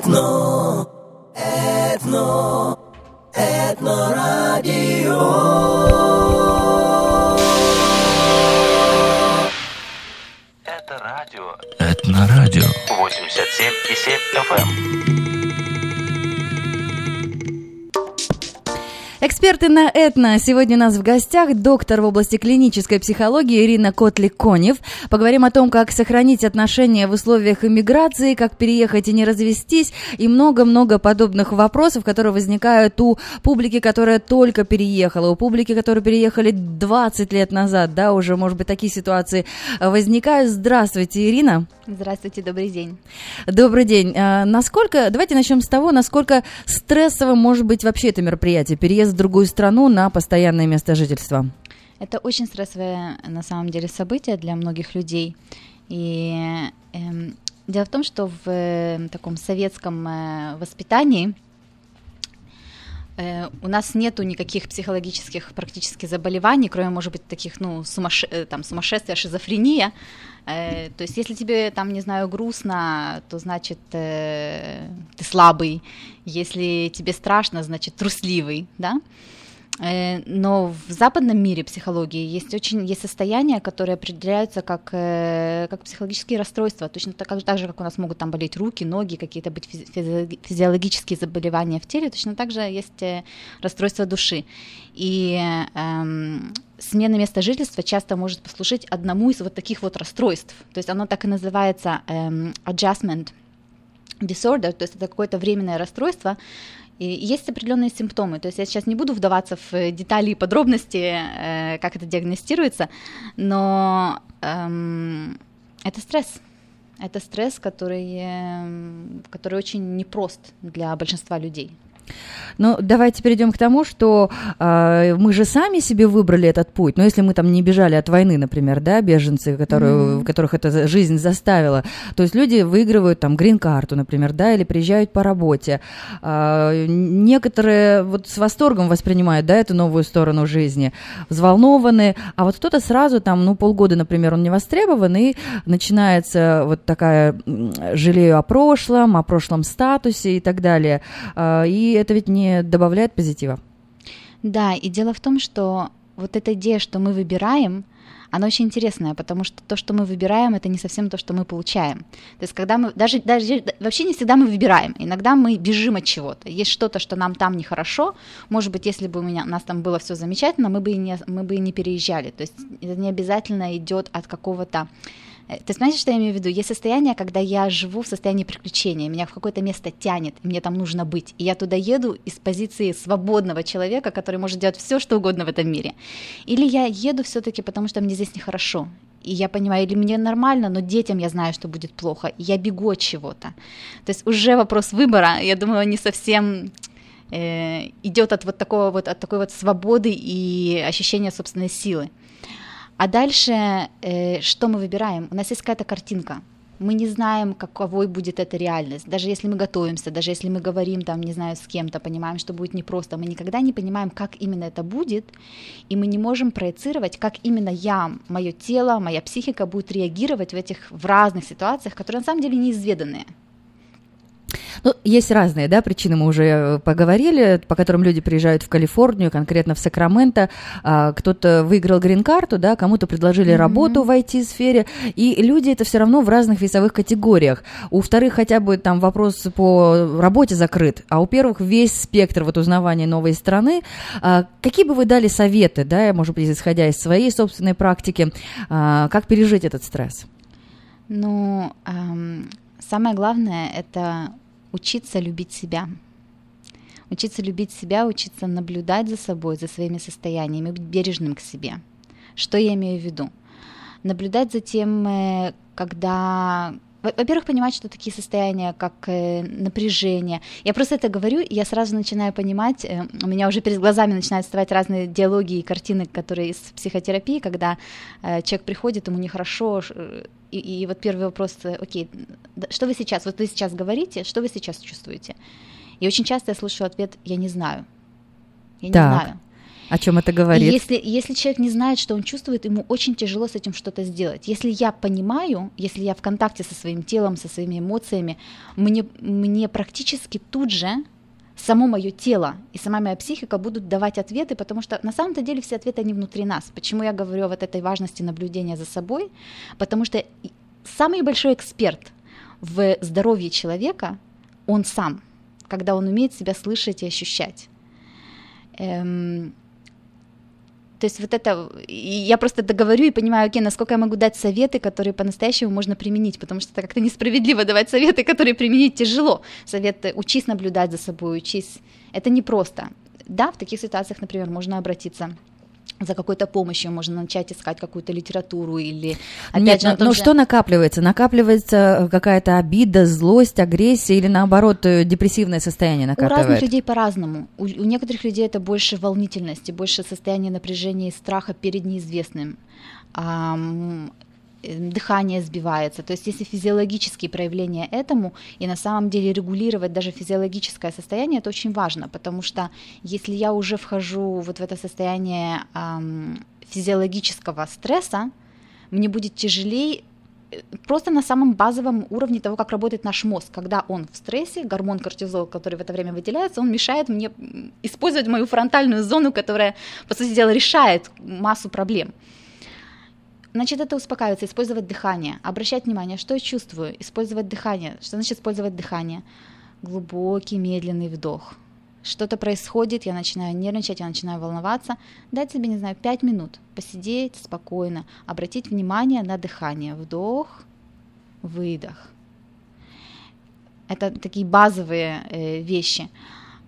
Этно, Эксперты на Этно. Сегодня у нас в гостях доктор в области клинической психологии Ирина Котли-Конев. Поговорим о том, как сохранить отношения в условиях иммиграции, как переехать и не развестись, и много-много подобных вопросов, которые возникают у публики, которая только переехала, у публики, которые переехали 20 лет назад, да, уже, может быть, такие ситуации возникают. Здравствуйте, Ирина. Здравствуйте, добрый день. Добрый день. А, насколько, давайте начнем с того, насколько стрессовым может быть вообще это мероприятие, переезд в другую страну на постоянное место жительства? Это очень стрессовое на самом деле событие для многих людей. И эм, дело в том, что в э, таком советском э, воспитании э, у нас нету никаких психологических практически заболеваний, кроме, может быть, таких, ну, сумасше... э, там, сумасшествия, шизофрения. Э, то есть, если тебе, там, не знаю, грустно, то значит э, ты слабый. Если тебе страшно, значит трусливый, да? Э, Но в западном мире психологии есть очень есть состояния, которые определяются как, э, как психологические расстройства, точно так, так же, как у нас могут там болеть руки, ноги, какие-то быть физи- физи- физиологические заболевания в теле, точно так же есть э, расстройство души. И эм, смена места жительства часто может послужить одному из вот таких вот расстройств. То есть оно так и называется эм, adjustment disorder, то есть это какое-то временное расстройство, и есть определенные симптомы. То есть я сейчас не буду вдаваться в э, детали и подробности, э, как это диагностируется, но эм, это стресс. Это стресс, который, эм, который очень непрост для большинства людей. Ну, давайте перейдем к тому, что э, мы же сами себе выбрали этот путь. Но если мы там не бежали от войны, например, да, беженцы, которые, Мгм. которых эта жизнь заставила, то есть люди выигрывают там грин-карту, например, да, или приезжают по работе. А, некоторые вот с восторгом воспринимают, да, эту новую сторону жизни, взволнованы, а вот кто-то сразу там, ну, полгода, например, он не востребован, и начинается вот такая жалею о прошлом, о прошлом статусе и так далее. А, И это ведь не добавляет позитива. Да, и дело в том, что вот эта идея, что мы выбираем, она очень интересная, потому что то, что мы выбираем, это не совсем то, что мы получаем. То есть, когда мы даже, даже вообще не всегда мы выбираем, иногда мы бежим от чего-то. Есть что-то, что нам там нехорошо. Может быть, если бы у меня у нас там было все замечательно, мы бы и не мы бы и не переезжали. То есть это не обязательно идет от какого-то ты знаешь, что я имею в виду? Есть состояние, когда я живу в состоянии приключения, меня в какое-то место тянет, и мне там нужно быть. И я туда еду из позиции свободного человека, который может делать все, что угодно в этом мире. Или я еду все-таки, потому что мне здесь нехорошо. И я понимаю, или мне нормально, но детям я знаю, что будет плохо. И я бегу от чего-то. То есть уже вопрос выбора, я думаю, не совсем э, идет от вот такого вот от такой вот свободы и ощущения собственной силы. А дальше, э, что мы выбираем? У нас есть какая-то картинка. Мы не знаем, каковой будет эта реальность. Даже если мы готовимся, даже если мы говорим там, не знаю, с кем-то, понимаем, что будет непросто, мы никогда не понимаем, как именно это будет, и мы не можем проецировать, как именно я, мое тело, моя психика будет реагировать в этих в разных ситуациях, которые на самом деле неизведанные. Ну, есть разные, да, причины, мы уже э, поговорили, по которым люди приезжают в Калифорнию, конкретно в Сакраменто. А, кто-то выиграл грин-карту, да, кому-то предложили работу в IT-сфере, и люди это все равно в разных весовых категориях. У вторых хотя бы там вопрос по работе закрыт, а у первых весь спектр вот узнавания новой страны. А, какие бы вы дали советы, да, может быть, исходя из своей собственной практики, а, как пережить этот стресс? Ну, эм, самое главное это учиться любить себя. Учиться любить себя, учиться наблюдать за собой, за своими состояниями, быть бережным к себе. Что я имею в виду? Наблюдать за тем, э, когда во-первых, понимать, что такие состояния, как э, напряжение. Я просто это говорю, и я сразу начинаю понимать, э, у меня уже перед глазами начинают вставать разные диалоги и картины, которые из психотерапии, когда э, человек приходит, ему нехорошо, э, и, и вот первый вопрос, э, окей, что вы сейчас, вот вы сейчас говорите, что вы сейчас чувствуете? И очень часто я слышу ответ, я не знаю. Я не Так. знаю. О чем это И говорит? если, если человек не знает, что он чувствует, ему очень тяжело с этим что-то сделать. Если я понимаю, если я в контакте со своим телом, со своими эмоциями, мне, мне практически тут же само мое тело и сама моя психика будут давать ответы, потому что на самом-то деле все ответы, они внутри нас. Почему я говорю вот этой важности наблюдения за собой? Потому что и- самый большой эксперт в здоровье человека, он сам, когда он умеет себя слышать и ощущать. Эм, то есть вот это, я просто договорю и понимаю, окей, насколько я могу дать советы, которые по-настоящему можно применить, потому что это как-то несправедливо давать советы, которые применить тяжело. Советы учись наблюдать за собой, учись. Это непросто. Да, в таких ситуациях, например, можно обратиться за какой-то помощью, можно начать искать какую-то литературу или опять Нет, же, на ну, том ну же- что накапливается? Накапливается э, какая-то обида, злость, агрессия или наоборот э, депрессивное состояние У разных накапливает? людей по-разному. У, у некоторых людей это больше волнительности, больше состояние напряжения и страха перед неизвестным. Э, дыхание сбивается. То есть если физиологические проявления этому, и на самом деле регулировать даже физиологическое состояние, это очень важно, потому что если я уже вхожу вот в это состояние ам, физиологического стресса, мне будет тяжелее э, просто на самом базовом уровне того, как работает наш мозг. Когда он в стрессе, гормон кортизол, который в это время выделяется, он мешает мне использовать мою фронтальную зону, которая, по сути дела, решает массу проблем. Значит, это успокаивается, использовать дыхание, обращать внимание, что я чувствую, использовать дыхание. Что значит использовать дыхание? Глубокий, медленный вдох. Что-то происходит, я начинаю нервничать, я начинаю волноваться. Дать себе, не знаю, 5 минут, посидеть спокойно, обратить внимание на дыхание. Вдох, выдох. Это такие базовые э, вещи.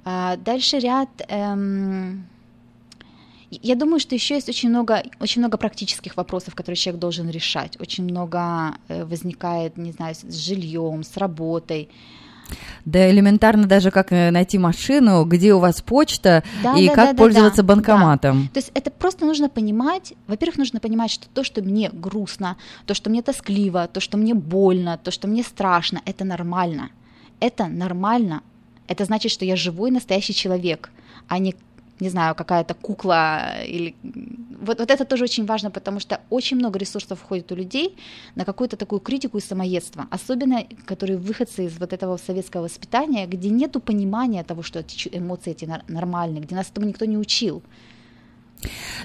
А дальше ряд... эм, я думаю, что еще есть очень много, очень много практических вопросов, которые человек должен решать. Очень много э, возникает, не знаю, с жильем, с работой. Да элементарно даже как э, найти машину, где у вас почта Да, и да, как да, да, пользоваться да, банкоматом. То есть это просто нужно понимать, во-первых, нужно понимать, что то, что мне грустно, то, что мне тоскливо, то, что мне больно, то, что мне страшно, это нормально. Это нормально. Это значит, что я живой, настоящий человек, а не не знаю, какая-то кукла или... Вот, вот это тоже очень важно, потому что очень много ресурсов входит у людей на какую-то такую критику и самоедство, особенно которые выходцы из вот этого советского воспитания, где нету понимания того, что эмоции эти нар- нормальны, где нас этому никто не учил.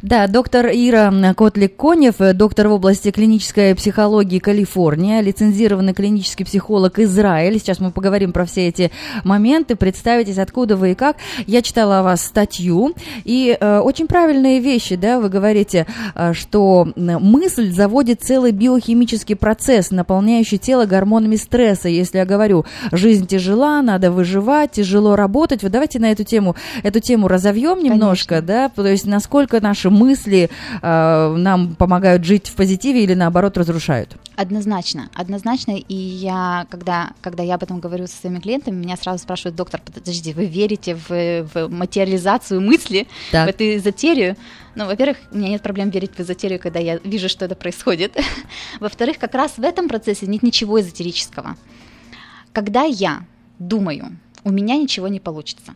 Да, доктор Ира Котлик-Конев, доктор в области клинической психологии Калифорния, лицензированный клинический психолог Израиль. Сейчас мы поговорим про все эти моменты. Представитесь, откуда вы и как. Я читала о вас статью, и э, очень правильные вещи, да, вы говорите, э, что мысль заводит целый биохимический процесс, наполняющий тело гормонами стресса. Если я говорю, жизнь тяжела, надо выживать, тяжело работать, вот давайте на эту тему, эту тему разовьем немножко, да, то есть насколько наши мысли э, нам помогают жить в позитиве или наоборот разрушают. Однозначно, однозначно. И я, когда, когда я об этом говорю со своими клиентами, меня сразу спрашивают, доктор, подожди, вы верите в, в материализацию мысли, Так. в эту эзотерию? Ну, во-первых, у меня нет проблем верить в эзотерию, когда я вижу, что это происходит. Во-вторых, как раз в этом процессе нет ничего эзотерического. Когда я думаю, у меня ничего не получится,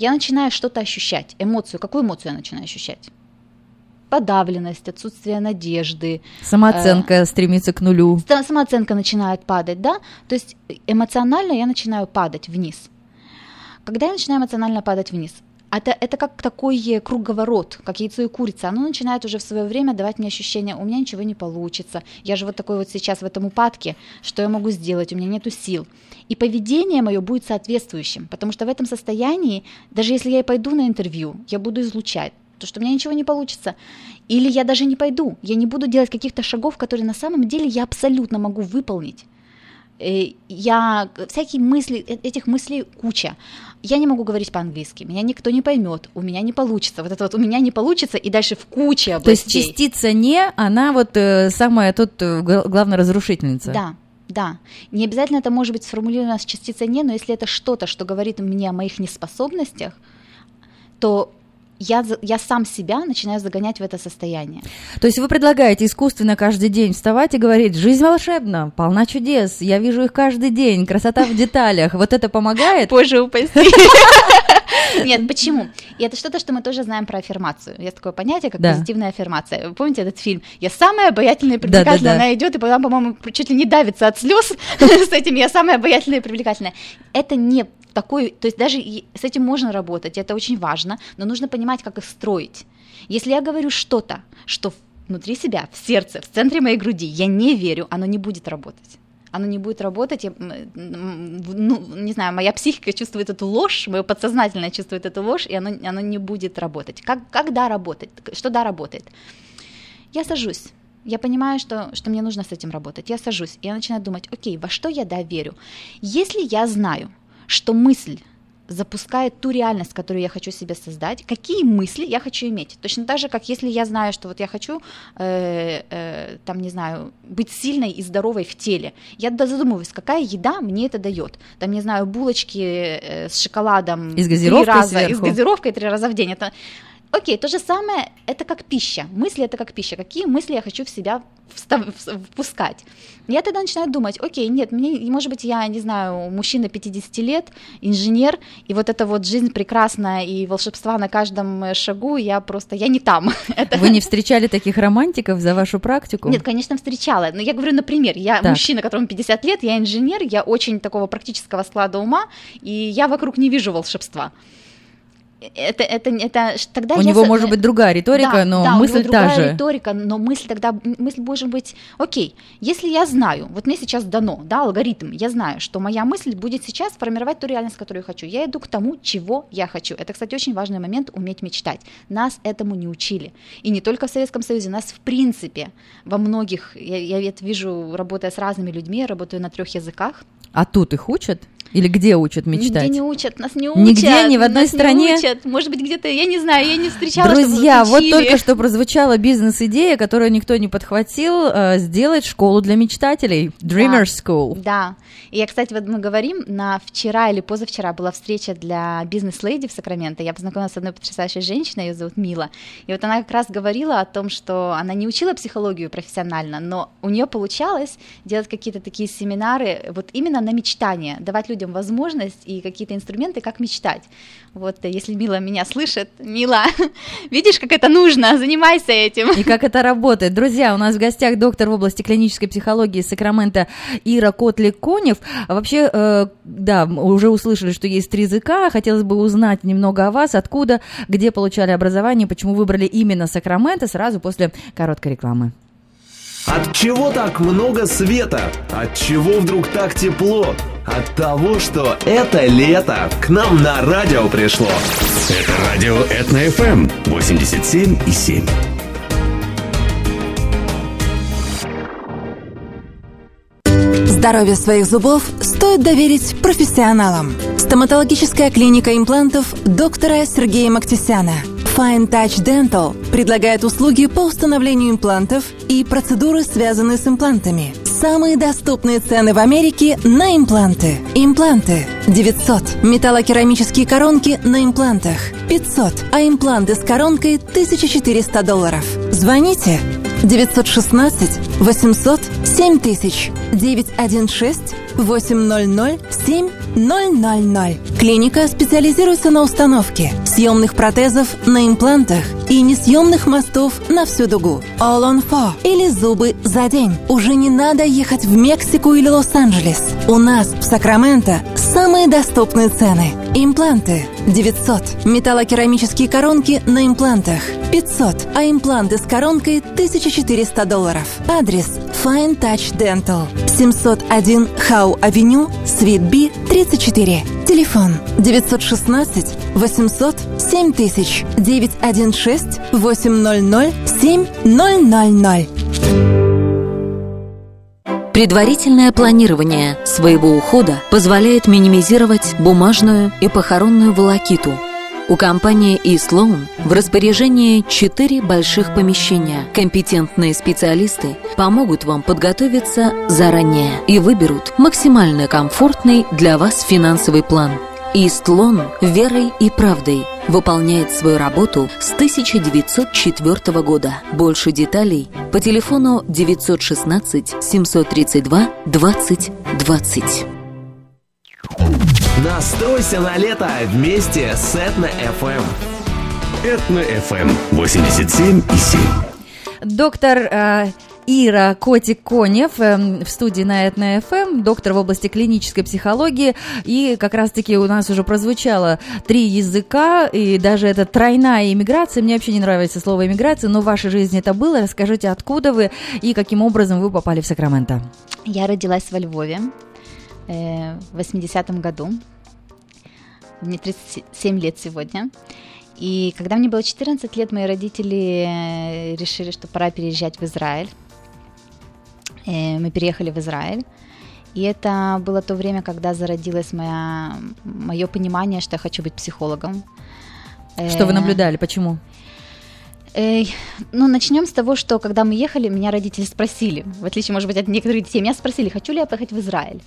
я начинаю что-то ощущать, эмоцию. Какую эмоцию я начинаю ощущать? Подавленность, отсутствие надежды, Самооценка стремится к нулю. Самооценка начинает падать, да, то есть эмоционально я начинаю падать вниз. Когда я начинаю эмоционально падать вниз, это, это как такой э, круговорот, как яйцо и курица. Оно начинает уже в свое время давать мне ощущение, у меня ничего не получится. Я же вот такой вот сейчас в этом упадке, что я могу сделать, у меня нету сил. И поведение мое будет соответствующим, потому что в этом состоянии, даже если я и пойду на интервью, я буду излучать то, что у меня ничего не получится. Или я даже не пойду, я не буду делать каких-то шагов, которые на самом деле я абсолютно могу выполнить. Э, Я всякие мысли, э, этих мыслей куча. Я не могу говорить по-английски, меня никто не поймет, у меня не получится. Вот это вот у меня не получится, и дальше в куче То есть областей. частица не, она вот э, самая тут гла- главная разрушительница. Да, да. Не обязательно это может быть сформулировано с частицей «не», но если это что-то, что говорит мне о моих неспособностях, то я, я сам себя начинаю загонять в это состояние. То есть вы предлагаете искусственно каждый день вставать и говорить, жизнь волшебна, полна чудес, я вижу их каждый день, красота в деталях. Вот это помогает? Позже упаси. Нет, почему? И это что-то, что мы тоже знаем про аффирмацию. Есть такое понятие, как Да. позитивная аффирмация. Вы помните этот фильм? Я самая обаятельная и Да, да, привлекательная. да. Она идет, и потом, по-моему, чуть ли не давится от слез с этим «я самая обаятельная и привлекательная». Это не такой, то есть даже с этим можно работать, это очень важно, но нужно понимать, как их строить. Если я говорю что-то, что внутри себя, в сердце, в центре моей груди, я не верю, оно не будет работать. Оно не будет работать, я, ну, не знаю, моя психика чувствует эту ложь, мое подсознательное чувствует эту ложь, и оно, оно не будет работать. Как, когда работает? Что да работает? Я сажусь, я понимаю, что, что мне нужно с этим работать. Я сажусь, и я начинаю думать, окей, во что я да верю? Если я знаю, что мысль запускает ту реальность, которую я хочу себе создать, какие мысли я хочу иметь. Точно так же, как если я знаю, что вот я хочу, э, э, там, не знаю, быть сильной и здоровой в теле, я задумываюсь, какая еда мне это дает. Там, не знаю, булочки э, с шоколадом И с три газировкой раза, и с сверху. газировкой три раза в день. Это Окей, то же самое, это как пища. Мысли это как пища. Какие мысли я хочу в себя встав- впускать? Я тогда начинаю думать, окей, нет, мне, может быть, я, не знаю, мужчина 50 лет, инженер, и вот эта вот жизнь прекрасная и волшебства на каждом э, шагу, я просто, я не там. Вы не встречали таких романтиков за вашу практику? Нет, конечно, встречала. Но я говорю, например, я Так. мужчина, которому 50 лет, я инженер, я очень такого практического склада ума, и я вокруг не вижу волшебства. Это, это, это, тогда У я него может быть другая риторика, Да, но да, у него мысль та другая же. риторика, но мысль тогда, мысль может быть, окей, если я знаю, вот мне сейчас дано, да, алгоритм, я знаю, что моя мысль будет сейчас формировать ту реальность, которую я хочу. Я иду к тому, чего я хочу. Это, кстати, очень важный момент, уметь мечтать. Нас этому не учили. И не только в Советском Союзе, нас в принципе во многих, я, я это вижу, работая с разными людьми, я работаю на трех языках. А тут их учат? Или где учат мечтать? Нигде не учат, нас не учат. Нигде, ни в одной нас не стране? учат. Может быть, где-то, я не знаю, я не встречала, Друзья, вот только что прозвучала бизнес-идея, которую никто не подхватил, э, сделать школу для мечтателей. Dreamer School. Да. И я, кстати, вот мы говорим, на вчера или позавчера была встреча для бизнес-леди в Сакраменто. Я познакомилась с одной потрясающей женщиной, ее зовут Мила. И вот она как раз говорила о том, что она не учила психологию профессионально, но у нее получалось делать какие-то такие семинары вот именно на мечтание, давать людям возможность и какие-то инструменты, как мечтать. Вот, э, если Мила меня слышит, Мила, видишь, как это нужно, занимайся этим. И как это работает. Друзья, у нас в гостях доктор в области клинической психологии Сакрамента Ира Котли-Конев. А вообще, э, да, уже услышали, что есть три языка. Хотелось бы узнать немного о вас, откуда, где получали образование, почему выбрали именно Сакраменто сразу после короткой рекламы. От чего так много света? От чего вдруг так тепло? От того, что это лето к нам на радио пришло. Это радио Этно-ФМ 87,7. Здоровье своих зубов стоит доверить профессионалам. Стоматологическая клиника имплантов доктора Сергея Мактисяна. Fine Touch Dental предлагает услуги по установлению имплантов и процедуры, связанные с имплантами. Самые доступные цены в Америке на импланты. Импланты 900. Металлокерамические коронки на имплантах 500. А импланты с коронкой 1400 долларов. Звоните 916 800 7000 916 800 7000. Клиника специализируется на установке съемных протезов на имплантах и несъемных мостов на всю дугу. All on four или зубы за день. Уже не надо ехать в Мексику или Лос-Анджелес. У нас в Сакраменто самые доступные цены. Импланты 900. Металлокерамические коронки на имплантах 500. А импланты с коронкой 1400 долларов. Адрес Fine Touch Dental 701 Хау Авеню, Свит Би, 34. Телефон 916 800 7000 916 800 7000. Предварительное планирование своего ухода позволяет минимизировать бумажную и похоронную волокиту. У компании eSloan в распоряжении четыре больших помещения. Компетентные специалисты помогут вам подготовиться заранее и выберут максимально комфортный для вас финансовый план. Истлон верой и правдой выполняет свою работу с 1904 года. Больше деталей по телефону 916 732 20 20. Настройся на лето вместе с Этно-ФМ. Этно-ФМ 87,7. Доктор э, Ира Котик-Конев э, в студии на Этно ФМ, доктор в области клинической психологии. И как раз-таки у нас уже прозвучало три языка, и даже это тройная иммиграция. Мне вообще не нравится слово иммиграция, но в вашей жизни это было. Расскажите, откуда вы и каким образом вы попали в Сакраменто? Я родилась во Львове э, в 80-м году. Мне 37 лет сегодня. И когда мне было 14 лет, мои родители э, решили, что пора переезжать в Израиль. Э, мы переехали в Израиль. И это было то время, когда зародилось моя, мое понимание, что я хочу быть психологом. Что вы Э, наблюдали? Почему? Э, ну, начнем с того, что когда мы ехали, меня родители спросили, в отличие, может быть, от некоторых детей, меня спросили, хочу ли я поехать в Израиль.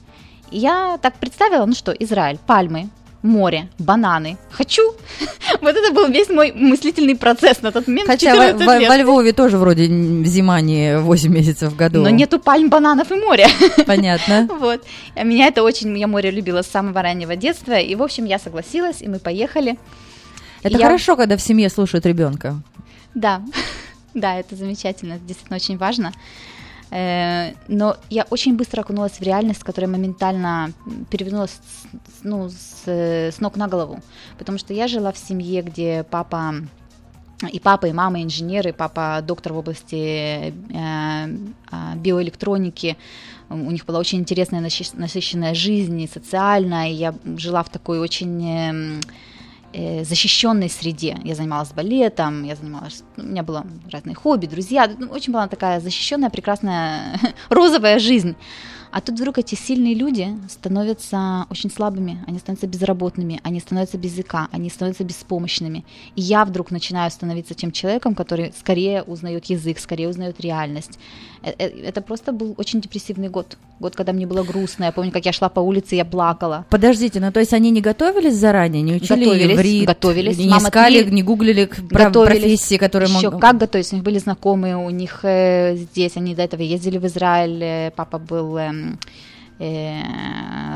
И я так представила, ну что, Израиль, пальмы, море, бананы. Хочу. Вот это был весь мой мыслительный процесс на тот момент. Хотя во, 14 во- во Львове тоже вроде зима не 8 месяцев в году. Но нету пальм, бананов и моря. Понятно. Вот. А Меня это очень, я море любила с самого раннего детства. И, в общем, я согласилась, и мы поехали. Это Я- хорошо, когда в семье слушают ребенка. Да, да, это замечательно, это действительно очень важно. Э, Но я очень быстро окунулась в реальность, которая моментально перевернулась ну, с, э, с ног на голову. Потому что я жила в семье, где папа и папа, и мама инженеры, папа доктор в области э, а, биоэлектроники. У них была очень интересная, насыщ- насыщенная жизнь, и социальная. И я жила в такой очень эм, э, защищенной среде. Я занималась балетом, я занималась, ну, у меня было разные хобби, друзья. Ну, очень была такая защищенная, прекрасная розовая жизнь. А тут вдруг эти сильные люди становятся очень слабыми, они становятся безработными, они становятся без языка, они становятся беспомощными. И я вдруг начинаю становиться тем человеком, который скорее узнает язык, скорее узнает реальность. Э, э, Это просто был очень депрессивный год. Год, когда мне было грустно. Я помню, как я шла по улице, я плакала. Подождите, ну то есть они не готовились заранее, не учили Готовились, иврит, готовились. не Мама искали, три- не гуглили готовились. профессии, которые Еще как готовить? У них были знакомые, у них э, здесь, они до этого ездили в Израиль, э, папа был... э,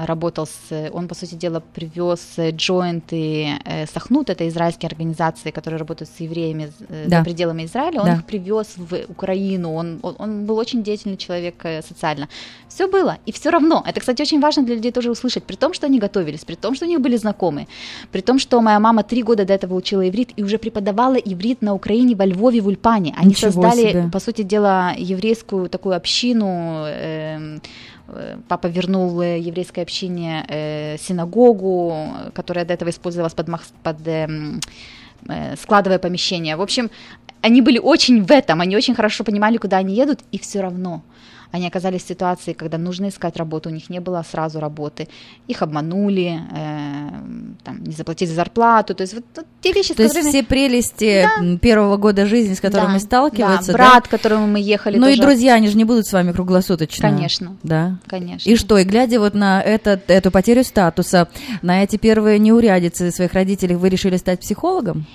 работал с, он, по сути дела, привез э, джойнты э, Сахнут, это израильские организации, которые работают с евреями э, Да. за пределами Израиля, он Да. их привез в Украину, он, он, он был очень деятельный человек э, социально. Все было, и все равно, это, кстати, очень важно для людей тоже услышать, при том, что они готовились, при том, что у них были знакомые, при том, что моя мама три года до этого учила иврит и уже преподавала иврит на Украине, во Львове, в Ульпане. Они Ничего создали, себе. по сути дела, еврейскую такую общину. э, Папа вернул э, еврейской общине э, синагогу, э, которая до этого использовалась под, под эм, э, складовое помещение. В общем, они были очень в этом, они очень хорошо понимали, куда они едут, и все равно они оказались в ситуации, когда нужно искать работу, у них не было сразу работы, их обманули, э, там, не заплатили зарплату, то есть вот, вот те вещи, То есть которыми... все прелести м, первого года жизни, с которыми Да, сталкиваются, да, да? брат, к которому мы ехали, Ну и тоже- друзья, они же не будут с вами круглосуточно. Конечно. Да. Конечно. И что, и глядя вот на этот, эту потерю статуса, на эти первые неурядицы своих родителей, вы решили стать психологом?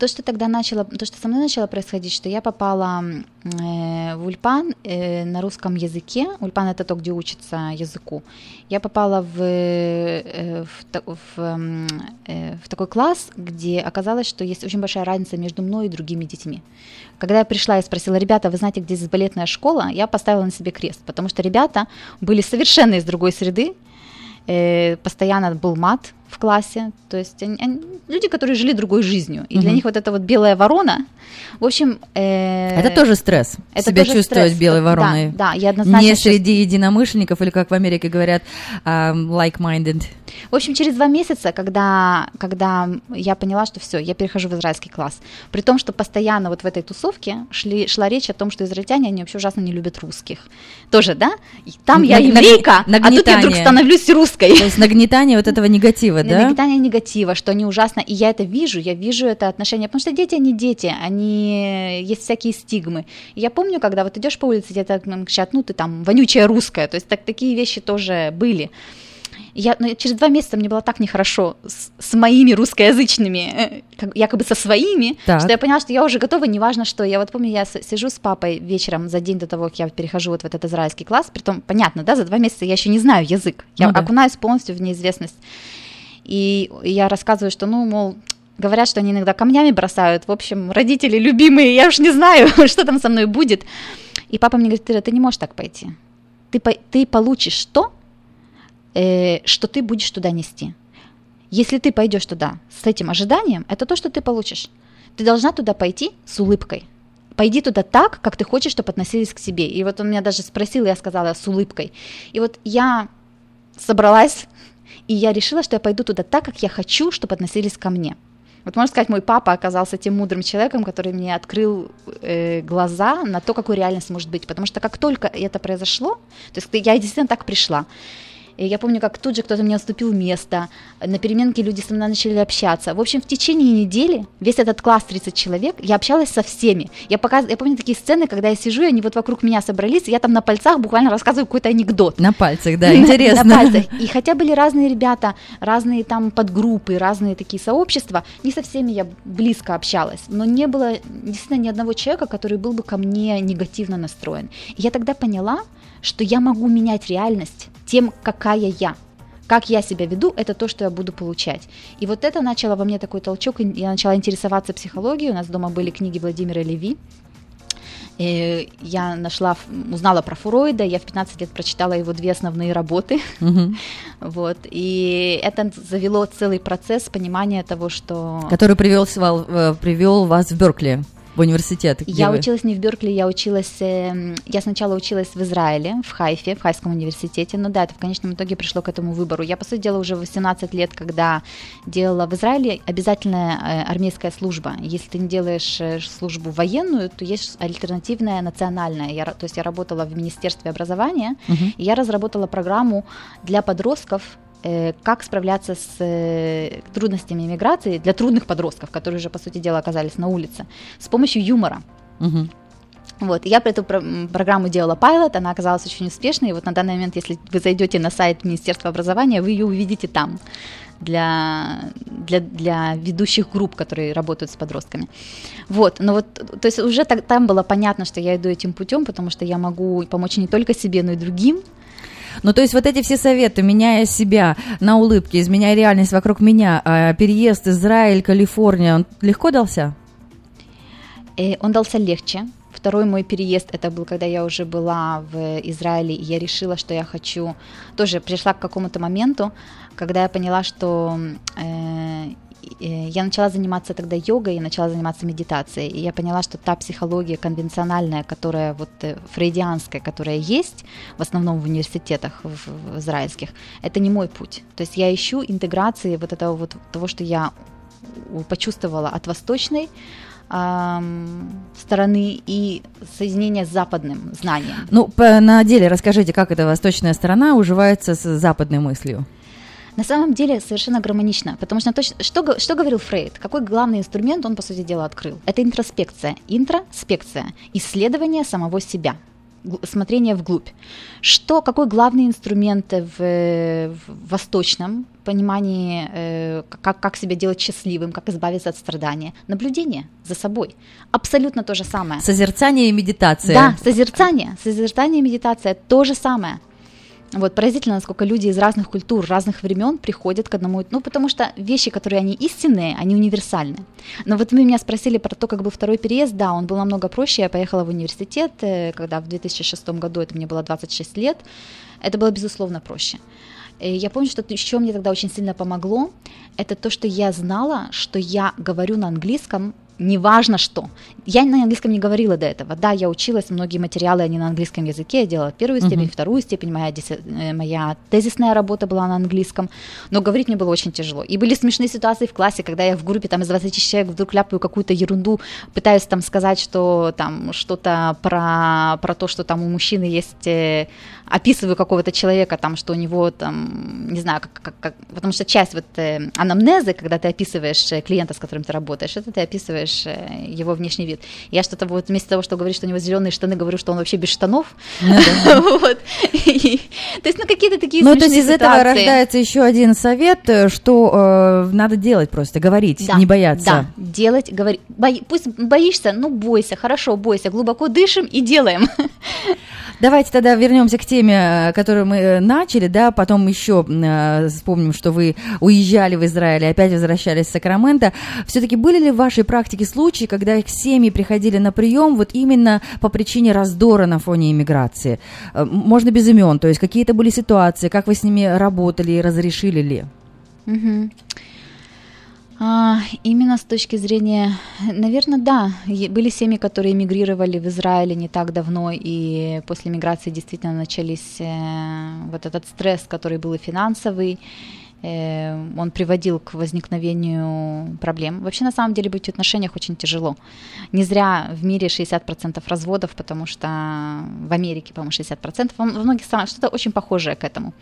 То, что тогда начало, то, что со мной начало происходить, что я попала э, в Ульпан э, на русском языке. Ульпан это то, где учится языку. Я попала в, э, в, в, э, в такой класс, где оказалось, что есть очень большая разница между мной и другими детьми. Когда я пришла и спросила, ребята, вы знаете, где здесь балетная школа, я поставила на себе крест, потому что ребята были совершенно из другой среды, э, постоянно был мат в классе, то есть они- они- люди, которые жили другой жизнью, и для Мгм. них вот эта вот белая ворона, в общем... э, Это тоже стресс. это себя тоже чувствовать стресс. белой Да, вороной. Да, я однозначно... Не среди единомышленников, или как в Америке говорят, а, like-minded. В общем, через два месяца, когда, когда я поняла, что все, я перехожу в израильский класс, при том, что постоянно вот в этой тусовке шли, шла речь о том, что израильтяне, они вообще ужасно не любят русских. Тоже, да? И там я Наг- еврейка, а тут я вдруг нагнетание. становлюсь русской. То есть нагнетание вот этого негатива, да? Нагнетание негатива, что они ужасно, и я это вижу, я вижу это отношение, потому что дети, они дети, они, есть всякие стигмы. И я помню, когда вот идешь по улице, где-то кричат, ну ты там вонючая русская, то есть так, такие вещи тоже были. Я, но через два месяца мне было так нехорошо с, с моими русскоязычными, э, как- якобы со своими, Так. что я поняла, что я уже готова, неважно что. Я вот помню, я с- сижу с папой вечером за день до того, как я перехожу вот в этот израильский класс, притом, понятно, да, за два месяца я еще не знаю язык, я Ну да. окунаюсь полностью в неизвестность. И я рассказываю, что, ну, мол, говорят, что они иногда камнями бросают. В общем, родители любимые, я уж не знаю, что там со мной будет. И папа мне говорит, Ира, ты не можешь так пойти. Ты, по- ты получишь то, э, что ты будешь туда нести. Если ты пойдешь туда с этим ожиданием, это то, что ты получишь. Ты должна туда пойти с улыбкой. Пойди туда так, как ты хочешь, чтобы относились к себе. И вот он меня даже спросил, я сказала с улыбкой. И вот я собралась, и я решила, что я пойду туда так, как я хочу, чтобы относились ко мне. Вот можно сказать, мой папа оказался тем мудрым человеком, который мне открыл э, глаза на то, какой реальность может быть. Потому что как только это произошло, то есть я действительно так пришла. И я помню, как тут же кто-то мне уступил место, на переменке люди со мной начали общаться. В общем, в течение недели весь этот класс 30 человек, я общалась со всеми. Я, показ... я помню такие сцены, когда я сижу, и они вот вокруг меня собрались, и я там на пальцах буквально рассказываю какой-то анекдот. На пальцах, да, интересно. На пальцах. И хотя были разные ребята, разные там подгруппы, разные такие сообщества, не со всеми я близко общалась, но не было действительно ни одного человека, который был бы ко мне негативно настроен. И я тогда поняла, что я могу менять реальность тем, какая я. Как я себя веду, это то, что я буду получать. И вот это начало во мне такой толчок, и я начала интересоваться психологией. У нас дома были книги Владимира Леви. И я нашла, узнала про Фройда, я в 15 лет прочитала его две основные работы, Мгм. вот, и это завело целый процесс понимания того, что... Который привел, э, привел вас в Беркли, в университет. Я вы. училась не в Беркли, я училась, эм, я сначала училась в Израиле, в Хайфе, в Хайском университете, но да, это в конечном итоге пришло к этому выбору. Я, по сути дела, уже в 18 лет, когда делала в Израиле обязательная э, армейская служба. Если ты не делаешь э, службу военную, то есть альтернативная национальная. Я, то есть я работала в Министерстве образования, Мгм. и я разработала программу для подростков, как справляться с э, трудностями миграции для трудных подростков, которые уже, по сути дела, оказались на улице, с помощью юмора. Мгм. Вот, я эту про- м, программу делала пайлот, она оказалась очень успешной, и вот на данный момент, если вы зайдете на сайт Министерства образования, вы ее увидите там для, для, для ведущих групп, которые работают с подростками. Вот, но вот, то есть уже так- там было понятно, что я иду этим путем, потому что я могу помочь не только себе, но и другим, Ну, то есть вот эти все советы, меняя себя на улыбки, изменяя реальность вокруг меня, а, переезд Израиль, Калифорния, он легко дался? Э, Он дался легче. Второй мой переезд, это был, когда я уже была в Израиле, и я решила, что я хочу... Тоже пришла к какому-то моменту, когда я поняла, что э, я начала заниматься тогда йогой, и начала заниматься медитацией, и я поняла, что та психология конвенциональная, которая вот э, фрейдианская, которая есть в основном в университетах в, в израильских, это не мой путь. То есть я ищу интеграции вот этого вот того, что я почувствовала от восточной стороны и соединения с западным знанием. Ну, на деле расскажите, как эта восточная сторона уживается с западной мыслью. На самом деле совершенно гармонично, потому что точно, что, что говорил Фрейд, какой главный инструмент он, по сути дела, открыл? Это интроспекция, интроспекция, исследование самого себя, смотрение вглубь. Что, какой главный инструмент в, в восточном понимании, э, как, как себя делать счастливым, как избавиться от страдания? Наблюдение за собой. Абсолютно то же самое. Созерцание и медитация. Да, созерцание, созерцание и медитация то же самое. Вот поразительно, насколько люди из разных культур, разных времен приходят к одному, ну потому что вещи, которые они истинные, они универсальны. Но вот вы меня спросили про то, как бы второй переезд, да, он был намного проще. Я поехала в университет, э, когда в 2006 году, это мне было 26 лет, это было безусловно проще. Э, Я помню, что еще мне тогда очень сильно помогло, это то, что я знала, что я говорю на английском неважно что. Я на английском не говорила до этого. Да, я училась, многие материалы, они на английском языке, я делала первую степень, вторую степень, моя, э, моя тезисная работа была на английском, но говорить мне было очень тяжело. И были смешные ситуации в классе, когда я в группе там из 20 человек вдруг ляпаю какую-то ерунду, пытаюсь там сказать, что там что-то про, про то, что там у мужчины есть, э, описываю какого-то человека, там, что у него там, не знаю, как, как- как- потому что часть вот э, анамнезы, когда ты описываешь клиента, с которым ты работаешь, это ты описываешь замечаешь э, его внешний вид. Я что-то вот вместо того, что говорить, что у него зеленые штаны, говорю, что он вообще без штанов. И- То есть, ну, какие-то такие Ну, то есть из этого рождается еще один совет, э, что э, надо делать просто, говорить, не бояться. Да, делать, говорить. Пусть боишься, ну бойся, хорошо, бойся, глубоко дышим и делаем. Давайте тогда вернемся к теме, которую мы начали, да, потом еще э, вспомним, что вы уезжали в Израиль и опять возвращались в Сакраменто. Все-таки были ли в вашей практике случаи, когда их семьи приходили на прием вот именно по причине раздора на фоне иммиграции? Э, Можно без имен, то есть какие-то были ситуации, как вы с ними работали и разрешили ли? Мгм. А, именно с точки зрения, наверное, да, были семьи, которые эмигрировали в Израиле не так давно, и после миграции действительно начались э, вот этот стресс, который был и финансовый, он приводил к возникновению проблем. Вообще, на самом деле, быть в отношениях очень тяжело. Не зря в мире 60% разводов, потому что в Америке, по-моему, 60%, во во многих странах что-то очень похожее к этому.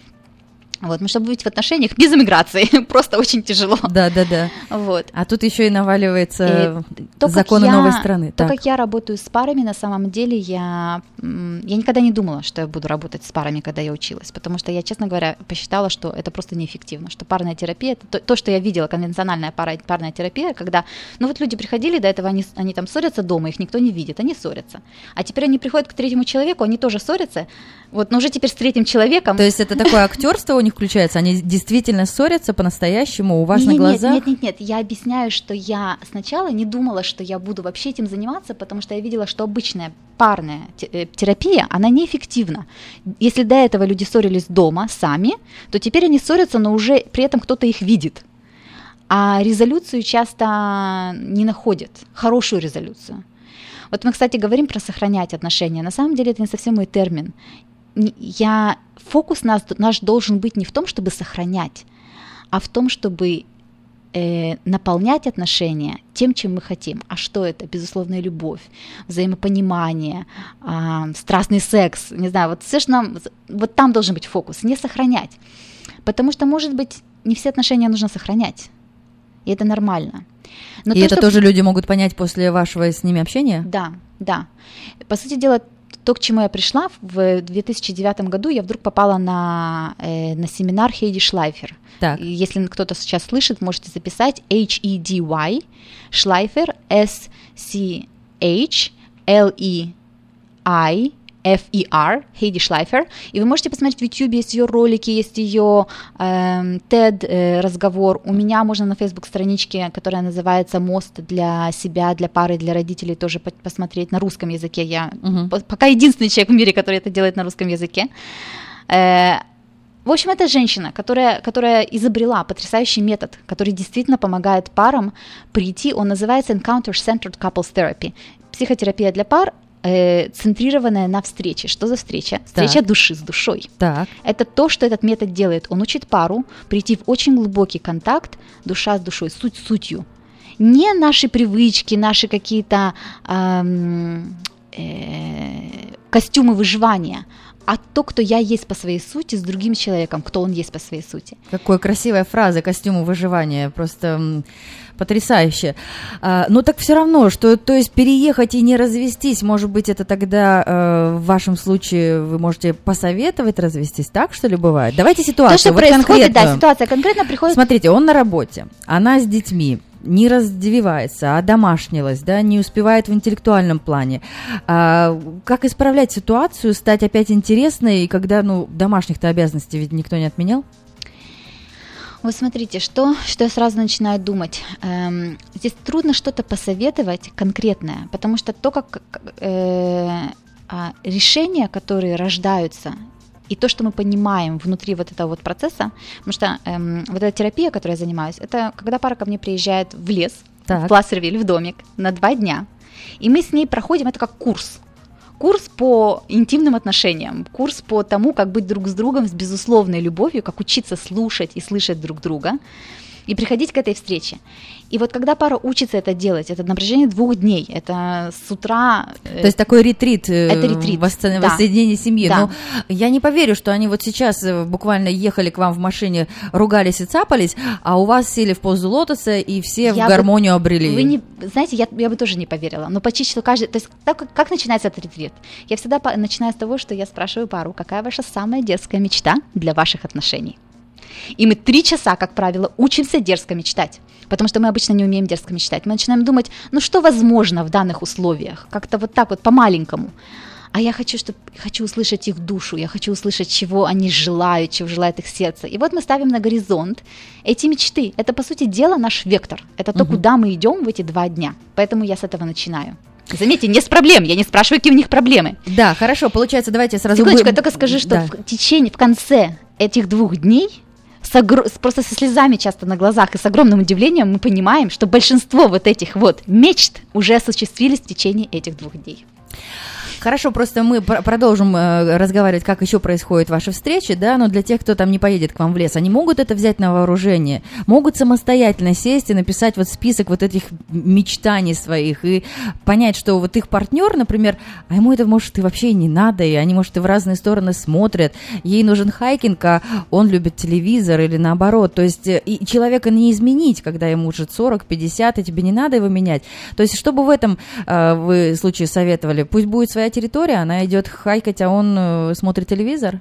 Вот, ну, чтобы быть в отношениях без эмиграции, просто очень тяжело. Да, да, да. Вот. А тут еще и наваливается То, как законы я- новой страны. То, Так. как я работаю с парами, на самом деле, я, я никогда не думала, что я буду работать с парами, когда я училась, потому что я, честно говоря, посчитала, что это просто неэффективно, что парная терапия, это то, то, что я видела, конвенциональная пара, парная терапия, когда, ну вот люди приходили, до этого они, они там ссорятся дома, их никто не видит, они ссорятся. А теперь они приходят к третьему человеку, они тоже ссорятся, вот, но уже теперь с третьим человеком. То есть это такое актерство у них включается? Они действительно ссорятся по-настоящему у вас на Не-не-нет, глазах? Нет, нет, нет, я объясняю, что я сначала не думала, что я буду вообще этим заниматься, потому что я видела, что обычная парная э, терапия, она неэффективна. Если до этого люди ссорились дома сами, то теперь они ссорятся, но уже при этом кто-то их видит. А резолюцию часто не находят, хорошую резолюцию. Вот мы, кстати, говорим про сохранять отношения. На самом деле это не совсем мой термин. Не- Я, фокус нас, наш должен быть не в том, чтобы сохранять, а в том, чтобы э, наполнять отношения тем, чем мы хотим. А что это? Безусловная любовь, взаимопонимание, а, страстный секс, не знаю, вот все, что нам, вот там должен быть фокус, не сохранять. Потому что, может быть, не все отношения нужно сохранять, и это нормально. Но И то, это что- тоже люди могут понять после вашего с ними общения? да, да. По сути дела, то, к чему я пришла, в 2009 году я вдруг попала на, э, на семинар Хейди Шлайфер. Так. Если кто-то сейчас слышит, можете записать H-E-D-Y, Шлайфер, S-C-H, L-E-I, F-E-R, Хейди Шлайфер. И вы можете посмотреть в YouTube, есть ее ролики, есть ее эм, э, разговор. У меня можно на Facebook страничке, которая называется «Мост для себя, для пары, для родителей» тоже по- посмотреть на русском языке. Я по- пока единственный человек в мире, который это делает на русском языке. Э, в общем, это женщина, которая, которая изобрела потрясающий метод, который действительно помогает парам прийти. Он называется Encounter-Centered Couples Therapy. Психотерапия для пар, э, центрированная на встрече. Что за встреча? Встреча души с душой. Так. Это то, что этот метод делает. Он учит пару прийти в очень глубокий контакт душа с душой, суть сутью. Не наши привычки, наши какие-то ам, э, костюмы выживания, а то, кто я есть по своей сути с другим человеком, кто он есть по своей сути. Какая красивая фраза костюму выживания, просто потрясающе. А, но так все равно, что, то есть переехать и не развестись, может быть, это тогда э, в вашем случае вы можете посоветовать развестись, так что ли бывает? Давайте ситуацию. то, что вот происходит, да, конкретную. ситуация конкретно приходит Смотрите, он на работе, она с детьми, не раздевается, а домашнилась, да, не успевает в интеллектуальном плане. А, как исправлять ситуацию, стать опять интересной, когда, ну, домашних-то обязанностей ведь никто не отменял? Вот смотрите, что, что я сразу начинаю думать. Эм, здесь трудно что-то посоветовать конкретное, потому что то, как э, а, решения, которые рождаются, и то, что мы понимаем внутри вот этого вот процесса, потому что эм, вот эта терапия, которой я занимаюсь, это когда пара ко мне приезжает в лес, Так. в Плассервиль, в домик на два дня, и мы с ней проходим это как курс. Курс по интимным отношениям, курс по тому, как быть друг с другом с безусловной любовью, как учиться слушать и слышать друг друга. И приходить к этой встрече. И вот когда пара учится это делать, это на протяжении двух дней, это с утра... э, То есть такой ретрит, э, Это ретрит, восста- да. воссоединение семьи. Да. Но я не поверю, что они вот сейчас э, буквально ехали к вам в машине, ругались и цапались, а у вас сели в позу лотоса и все в Я бы- гармонию обрели. Вы не, знаете, я, я бы тоже не поверила, но почти что каждый, то есть так, как, как начинается этот ретрит? Я всегда по- начинаю с того, что я спрашиваю пару, какая ваша самая детская мечта для ваших отношений? И мы три часа, как правило, учимся дерзко мечтать. Потому что мы обычно не умеем дерзко мечтать. Мы начинаем думать, ну что возможно в данных условиях? Как-то вот так вот по-маленькому. А я хочу, чтобы, хочу услышать их душу, я хочу услышать, чего они желают, чего желает их сердце. И вот мы ставим на горизонт эти мечты. Это, по сути дела, наш вектор. Это то, куда мы идем в эти два дня. Поэтому я с этого начинаю. Заметьте, не с проблем, я не спрашиваю, какие у них проблемы. Да, хорошо, получается, давайте сразу... Секундочку, бы- я только скажу, что Да. в течение, в конце этих двух дней с огр- просто со слезами часто на глазах и с огромным удивлением мы понимаем, что большинство вот этих вот мечт уже осуществились в течение этих двух дней. Хорошо, просто мы пр- продолжим э, разговаривать, как еще происходят ваши встречи, да, но для тех, кто там не поедет к вам в лес, они могут это взять на вооружение, могут самостоятельно сесть и написать вот список вот этих мечтаний своих и понять, что вот их партнер, например, а ему это может и вообще не надо, и они, может, и в разные стороны смотрят, ей нужен хайкинг, а он любит телевизор или наоборот, то есть э, и человека не изменить, когда ему уже 40, 50, и тебе не надо его менять, то есть чтобы в этом э, вы случае советовали, пусть будет своя территория, она идет хайкать, а он э, смотрит телевизор?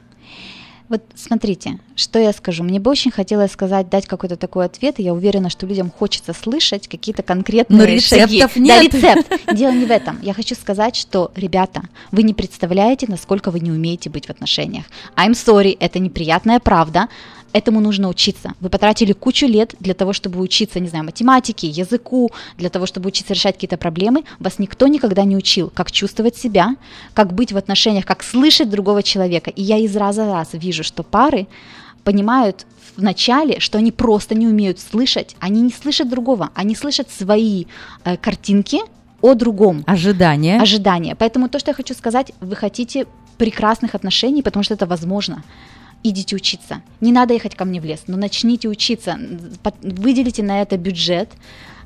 Вот смотрите, что я скажу. Мне бы очень хотелось сказать, дать какой-то такой ответ, и я уверена, что людям хочется слышать какие-то конкретные Но рецептов шаги. нет. Да, рецепт. Дело не в этом. Я хочу сказать, что, ребята, вы не представляете, насколько вы не умеете быть в отношениях. I'm sorry, это неприятная правда. Этому нужно учиться. Вы потратили кучу лет для того, чтобы учиться, не знаю, математике, языку, для того, чтобы учиться решать какие-то проблемы. Вас никто никогда не учил, как чувствовать себя, как быть в отношениях, как слышать другого человека. И я из раза в раз вижу, что пары понимают в начале, что они просто не умеют слышать, они не слышат другого, они слышат свои э, картинки о другом Ожидание. ожидания. Поэтому то, что я хочу сказать, вы хотите прекрасных отношений, потому что это возможно. Идите учиться. Не надо ехать ко мне в лес, но начните учиться. Выделите на это бюджет.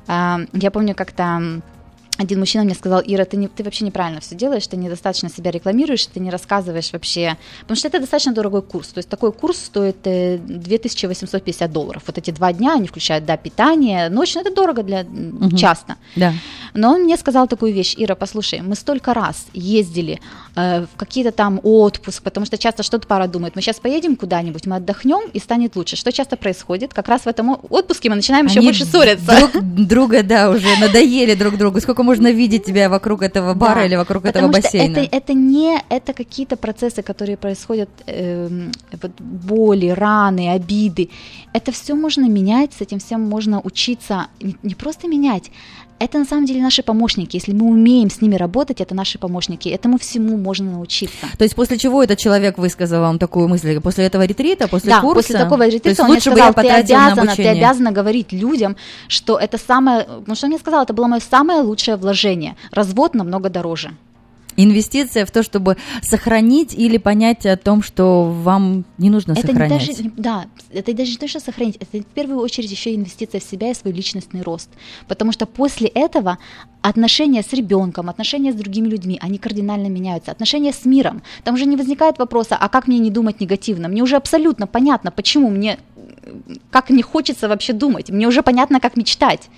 А, Я помню, как-то один мужчина мне сказал, Ира, ты, не, ты вообще неправильно все делаешь, ты недостаточно себя рекламируешь, ты не рассказываешь вообще, потому что это достаточно дорогой курс. То есть такой курс стоит э, 2850 долларов. Вот эти два дня, они включают, да, питание, ночь, но это дорого для Мгм. часто. Да. Но он мне сказал такую вещь, Ира, послушай, мы столько раз ездили э, в какие-то там отпуск, потому что часто что-то пара думает, мы сейчас поедем куда-нибудь, мы отдохнем и станет лучше. Что часто происходит? Как раз в этом отпуске мы начинаем еще Они больше ссориться. Друг друга, да, уже надоели друг другу. Сколько можно видеть тебя вокруг этого бара Да, или вокруг этого бассейна? Это, это не это какие-то процессы, которые происходят, эм, вот боли, раны, обиды. Это все можно менять, с этим всем можно учиться, не, не просто менять. Это на самом деле наши помощники. Если мы умеем с ними работать, это наши помощники. Этому всему можно научиться. То есть после чего этот человек высказал вам такую мысль? После этого ретрита, после да, курса? после такого ретрита он мне сказал, я ты обязана, ты обязана говорить людям, что это самое, потому что он мне сказал, это было мое самое лучшее вложение. Развод намного дороже. Инвестиция в то, чтобы сохранить или понять о том, что вам не нужно Это не сохранять. даже, не- да, это даже не то, что сохранить, это в первую очередь еще инвестиция в себя и свой личностный рост. Потому что после этого отношения с ребенком, отношения с другими людьми, они кардинально меняются. Отношения с миром. Там уже не возникает вопроса, а как мне не думать негативно? Мне уже абсолютно понятно, почему мне, как мне хочется вообще думать. Мне уже понятно, как мечтать.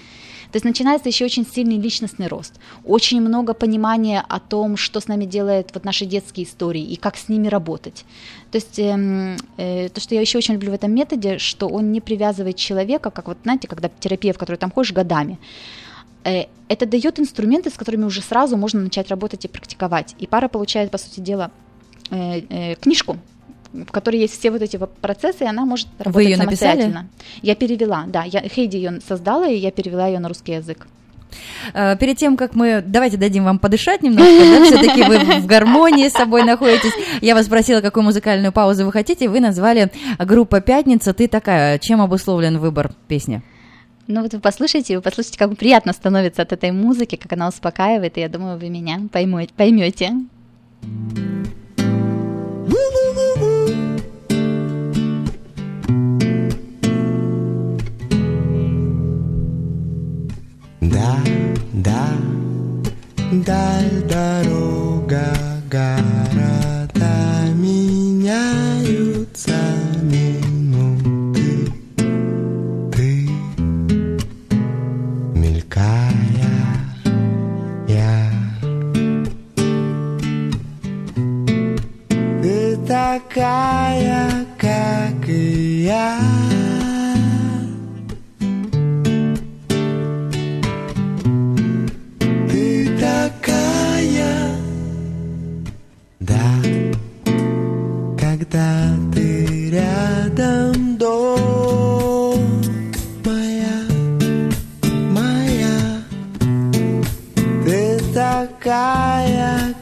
То есть начинается еще очень сильный личностный рост, очень много понимания о том, что с нами делают вот наши детские истории и как с ними работать. То есть эм, э, то, что я еще очень люблю в этом методе, что он не привязывает человека, как вот знаете, когда терапия, в которой там ходишь годами, э, это дает инструменты, с которыми уже сразу можно начать работать и практиковать. И пара получает, по сути дела, э, э, книжку, в которой есть все вот эти вот процессы, и она может работать её написали? самостоятельно. Я перевела, да, я Хейди ее создала, и я перевела ее на русский язык. Э, Перед тем, как мы... Давайте дадим вам подышать немножко, да? Все-таки вы в гармонии с собой находитесь. Я вас спросила, какую музыкальную паузу вы хотите, вы назвали группа «Пятница». Ты такая. Чем обусловлен выбор песни? Ну вот вы послушайте, вы послушайте, как приятно становится от этой музыки, как она успокаивает, и я думаю, вы меня поймете. поймете. Да, да, даль дорога, города меняются минуты. Ты, мелькая, я. Ты такая, как и я. Ты такая,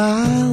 Так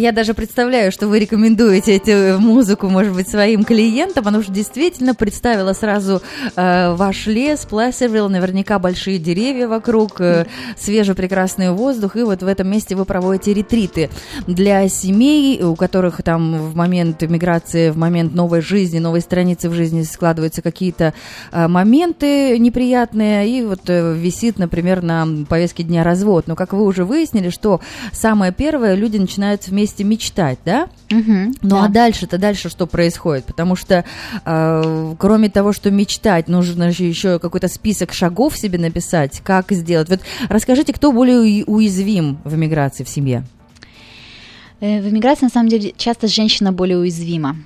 Я даже представляю, что вы рекомендуете эту музыку, может быть, своим клиентам, потому что действительно представила сразу э, ваш лес, Плессервилл, наверняка большие деревья вокруг, э, свежий прекрасный воздух, и вот в этом месте вы проводите ретриты для семей, у которых там в момент миграции, в момент новой жизни, новой страницы в жизни складываются какие-то э, моменты неприятные, и вот э, висит, например, на повестке дня развод. Но, как вы уже выяснили, что самое первое, люди начинают вместе мечтать, да? Мгм, Ну да. а дальше-то дальше что происходит? Потому что э, кроме того, что мечтать, нужно же еще какой-то список шагов себе написать, как сделать. Вот расскажите, кто более уязвим в миграции в семье? Э, В эмиграции, на самом деле, часто женщина более уязвима.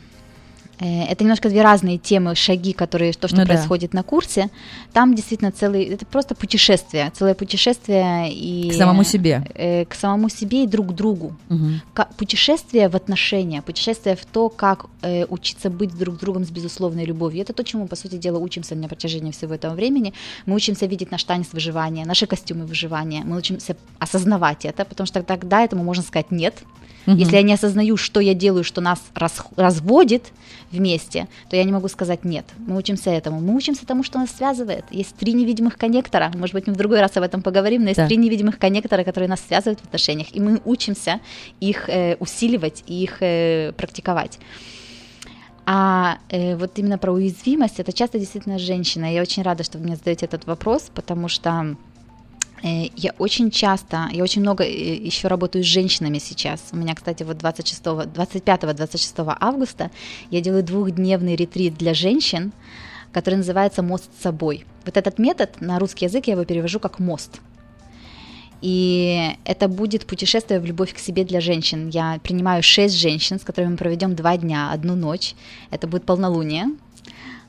Э, Это немножко две разные темы, шаги, которые, то, что Ну да. происходит на курсе. Там действительно целый, это просто путешествие, целое путешествие и... К самому себе. э, К самому себе и друг к другу. Ка- Путешествие в отношения, путешествие в то, как э, учиться быть друг другом с безусловной любовью. Это то, чему, по сути дела, учимся на протяжении всего этого времени. Мы учимся видеть наш танец выживания, наши костюмы выживания. Мы учимся осознавать это, потому что тогда этому можно сказать «нет». Мгм. Если я не осознаю, что я делаю, что нас рас- разводит вместе, то я не могу сказать «нет». Мы учимся этому. Мы учимся тому, что нас связывает. Есть три невидимых коннектора. Может быть, мы в другой раз об этом поговорим, но есть Да. три невидимых коннектора, которые нас связывают в отношениях, и мы учимся их э, усиливать и их э, практиковать. А э, вот именно про уязвимость, это часто действительно женщина. Я очень рада, что вы мне задаете этот вопрос, потому что я очень часто, я очень много э, еще работаю с женщинами сейчас. У меня, кстати, вот 26, 25-26 августа я делаю двухдневный ретрит для женщин, который называется «Мост с собой». Вот этот метод на русский язык я его перевожу как «мост». И это будет путешествие в любовь к себе для женщин. Я принимаю шесть женщин, с которыми мы проведем два дня, одну ночь. Это будет полнолуние.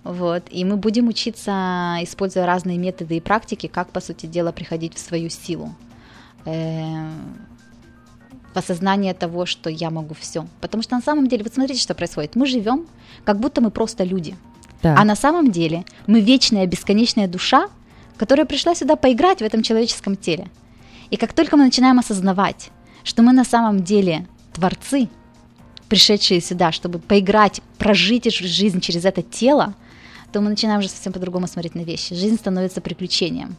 Вот. И мы будем учиться, используя разные методы и практики, как, по сути дела, приходить в свою силу. Э, в осознание того, что я могу все. Потому что на самом деле, вот смотрите, что происходит. Мы живем, как будто мы просто люди. Так. А на самом деле мы вечная, бесконечная душа, которая пришла сюда поиграть в этом человеческом теле. И как только мы начинаем осознавать, что мы на самом деле творцы, пришедшие сюда, чтобы поиграть, прожить жизнь через это тело, то мы начинаем уже совсем по-другому смотреть на вещи. Жизнь становится приключением.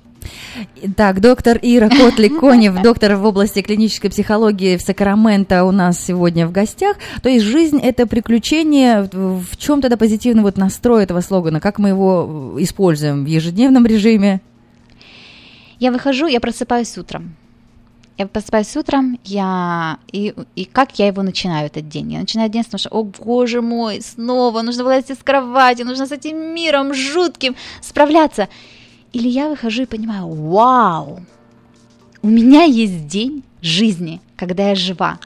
Так, доктор Ира Котлик-Конев, доктор в области клинической психологии в Сакраменто у нас сегодня в гостях. То есть жизнь – это приключение. В чем тогда позитивный вот настрой этого слогана? Как мы его э, используем в ежедневном режиме? Я выхожу, я просыпаюсь утром. Я просыпаюсь утром, я и, и как я его начинаю этот день? Я начинаю день с того, что, о боже мой, снова нужно вылазить из кровати, нужно с этим миром жутким справляться. Или я выхожу и понимаю, вау, у меня есть день жизни, когда я жива,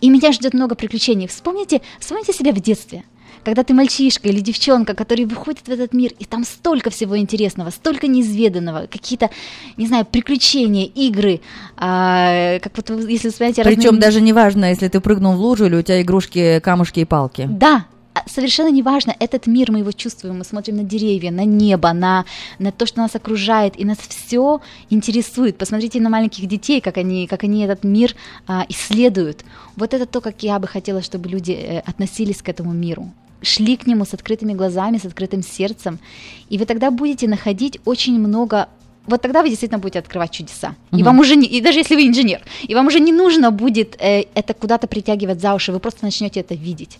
и меня ждет много приключений. Вспомните, вспомните себя в детстве – когда ты мальчишка или девчонка, который выходит в этот мир, и там столько всего интересного, столько неизведанного, какие-то, не знаю, приключения, игры, а, как вот если вспоминать Причем разные... даже не важно, если ты прыгнул в лужу или у тебя игрушки, камушки и палки. Да, а, совершенно неважно, этот мир мы его чувствуем, мы смотрим на деревья, на небо, на, на то, что нас окружает, и нас все интересует. Посмотрите на маленьких детей, как они, как они этот мир а, исследуют. Вот это то, как я бы хотела, чтобы люди э, относились к этому миру шли к нему с открытыми глазами, с открытым сердцем, и вы тогда будете находить очень много вот тогда вы действительно будете открывать чудеса. Угу. И вам уже не, и даже если вы инженер, и вам уже не нужно будет э, это куда-то притягивать за уши, вы просто начнете это видеть.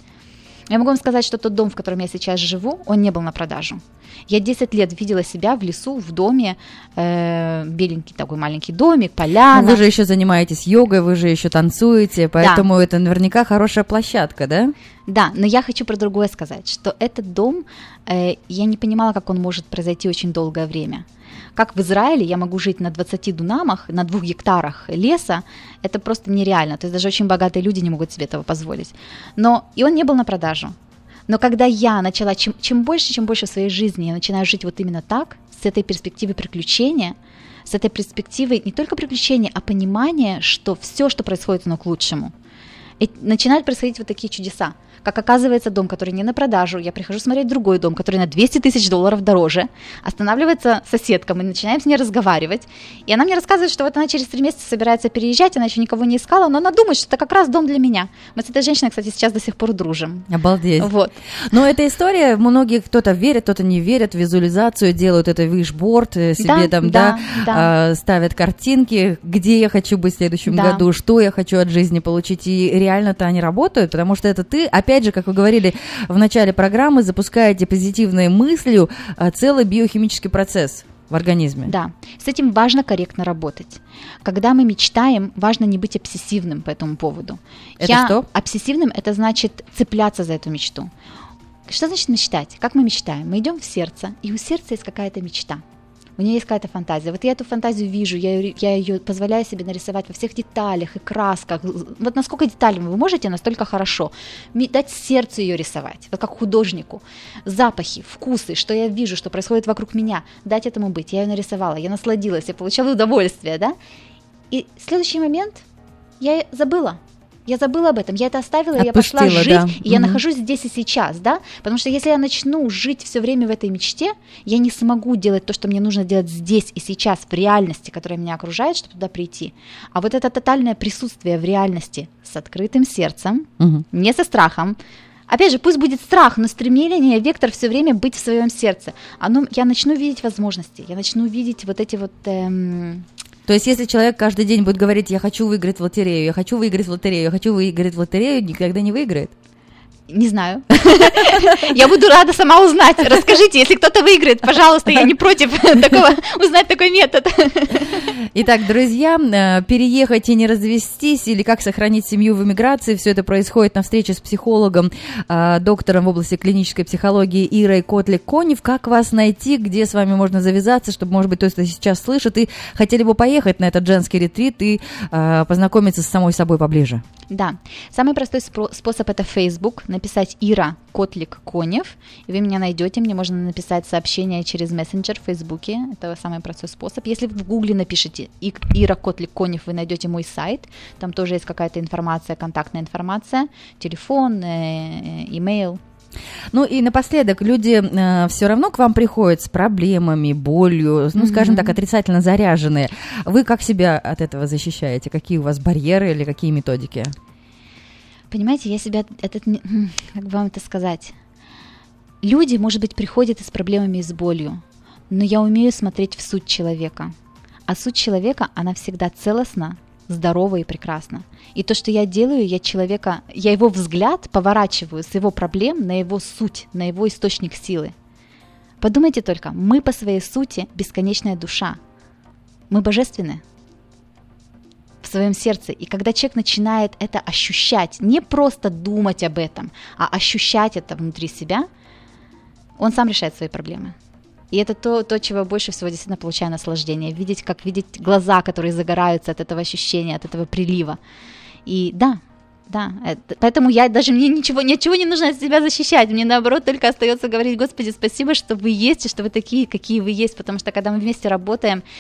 Я могу вам сказать, что тот дом, в котором я сейчас живу, он не был на продажу. Я 10 лет видела себя в лесу, в доме, э, беленький такой маленький домик, поляна. Но вы же еще занимаетесь йогой, вы же еще танцуете, поэтому да. это наверняка хорошая площадка, да? Да, но я хочу про другое сказать, что этот дом, э, я не понимала, как он может произойти очень долгое время. Как в Израиле я могу жить на 20 дунамах, на двух гектарах леса, это просто нереально. То есть даже очень богатые люди не могут себе этого позволить. Но и он не был на продажу. Но когда я начала, чем, чем больше, чем больше в своей жизни я начинаю жить вот именно так, с этой перспективы приключения, с этой перспективы не только приключения, а понимания, что все, что происходит, оно к лучшему. И начинают происходить вот такие чудеса. Как оказывается, дом, который не на продажу, я прихожу смотреть другой дом, который на 200 тысяч долларов дороже, останавливается соседка, мы начинаем с ней разговаривать, и она мне рассказывает, что вот она через три месяца собирается переезжать, она еще никого не искала, но она думает, что это как раз дом для меня. Мы с этой женщиной, кстати, сейчас до сих пор дружим. Обалдеть. Вот. Но эта история, многие кто-то верит, кто-то не верит визуализацию, делают это вишборд, э, себе да, там, да, да, да. Э, ставят картинки, где я хочу быть в следующем да. году, что я хочу от жизни получить, и реально-то они работают, потому что это ты, опять опять же, как вы говорили в начале программы, запускаете позитивной мыслью а, целый биохимический процесс в организме. Да, с этим важно корректно работать. Когда мы мечтаем, важно не быть обсессивным по этому поводу. Это Я что? Обсессивным это значит цепляться за эту мечту. Что значит мечтать? Как мы мечтаем? Мы идем в сердце, и у сердца есть какая-то мечта у нее есть какая-то фантазия. Вот я эту фантазию вижу, я, я ее позволяю себе нарисовать во всех деталях и красках. Вот насколько детально вы можете, настолько хорошо. Дать сердцу ее рисовать, вот как художнику. Запахи, вкусы, что я вижу, что происходит вокруг меня. Дать этому быть. Я ее нарисовала, я насладилась, я получала удовольствие, да? И следующий момент я забыла. Я забыла об этом, я это оставила, Отпустила, я пошла жить, да. и угу. я нахожусь здесь и сейчас, да, потому что если я начну жить все время в этой мечте, я не смогу делать то, что мне нужно делать здесь и сейчас, в реальности, которая меня окружает, чтобы туда прийти. А вот это тотальное присутствие в реальности с открытым сердцем, угу. не со страхом, Опять же, пусть будет страх, но стремление, вектор все время быть в своем сердце. Оно, я начну видеть возможности, я начну видеть вот эти вот эм, то есть, если человек каждый день будет говорить, я хочу выиграть в лотерею, я хочу выиграть в лотерею, я хочу выиграть в лотерею, никогда не выиграет. Не знаю. Я буду рада сама узнать. Расскажите, если кто-то выиграет, пожалуйста, я не против такого, узнать такой метод. Итак, друзья, э, переехать и не развестись, или как сохранить семью в эмиграции, все это происходит на встрече с психологом, э, доктором в области клинической психологии Ирой Котлик-Конев. Как вас найти, где с вами можно завязаться, чтобы, может быть, то, что сейчас слышит, и хотели бы поехать на этот женский ретрит и э, познакомиться с самой собой поближе? Да, самый простой способ это Facebook, написать Ира Котлик Конев, и вы меня найдете, мне можно написать сообщение через мессенджер в Фейсбуке, это самый простой способ. Если вы в Гугле напишите Ира Котлик Конев, вы найдете мой сайт, там тоже есть какая-то информация, контактная информация, телефон, э, э, имейл, ну и напоследок, люди э, все равно к вам приходят с проблемами, болью, ну, mm-hmm. скажем так, отрицательно заряженные. Вы как себя от этого защищаете? Какие у вас барьеры или какие методики? Понимаете, я себя, этот, как вам это сказать, люди, может быть, приходят с проблемами и с болью, но я умею смотреть в суть человека. А суть человека, она всегда целостна, здорово и прекрасно. И то, что я делаю, я человека, я его взгляд поворачиваю с его проблем на его суть, на его источник силы. Подумайте только, мы по своей сути бесконечная душа. мы божественны в своем сердце. И когда человек начинает это ощущать, не просто думать об этом, а ощущать это внутри себя, он сам решает свои проблемы. И это то, то, чего больше всего действительно получаю наслаждение. Видеть, как видеть глаза, которые загораются от этого ощущения, от этого прилива. И да, да, это, поэтому я даже мне ничего, ничего не нужно от себя защищать. Мне наоборот только остается говорить, Господи, спасибо, что вы есть и что вы такие, какие вы есть. Потому что когда мы вместе работаем,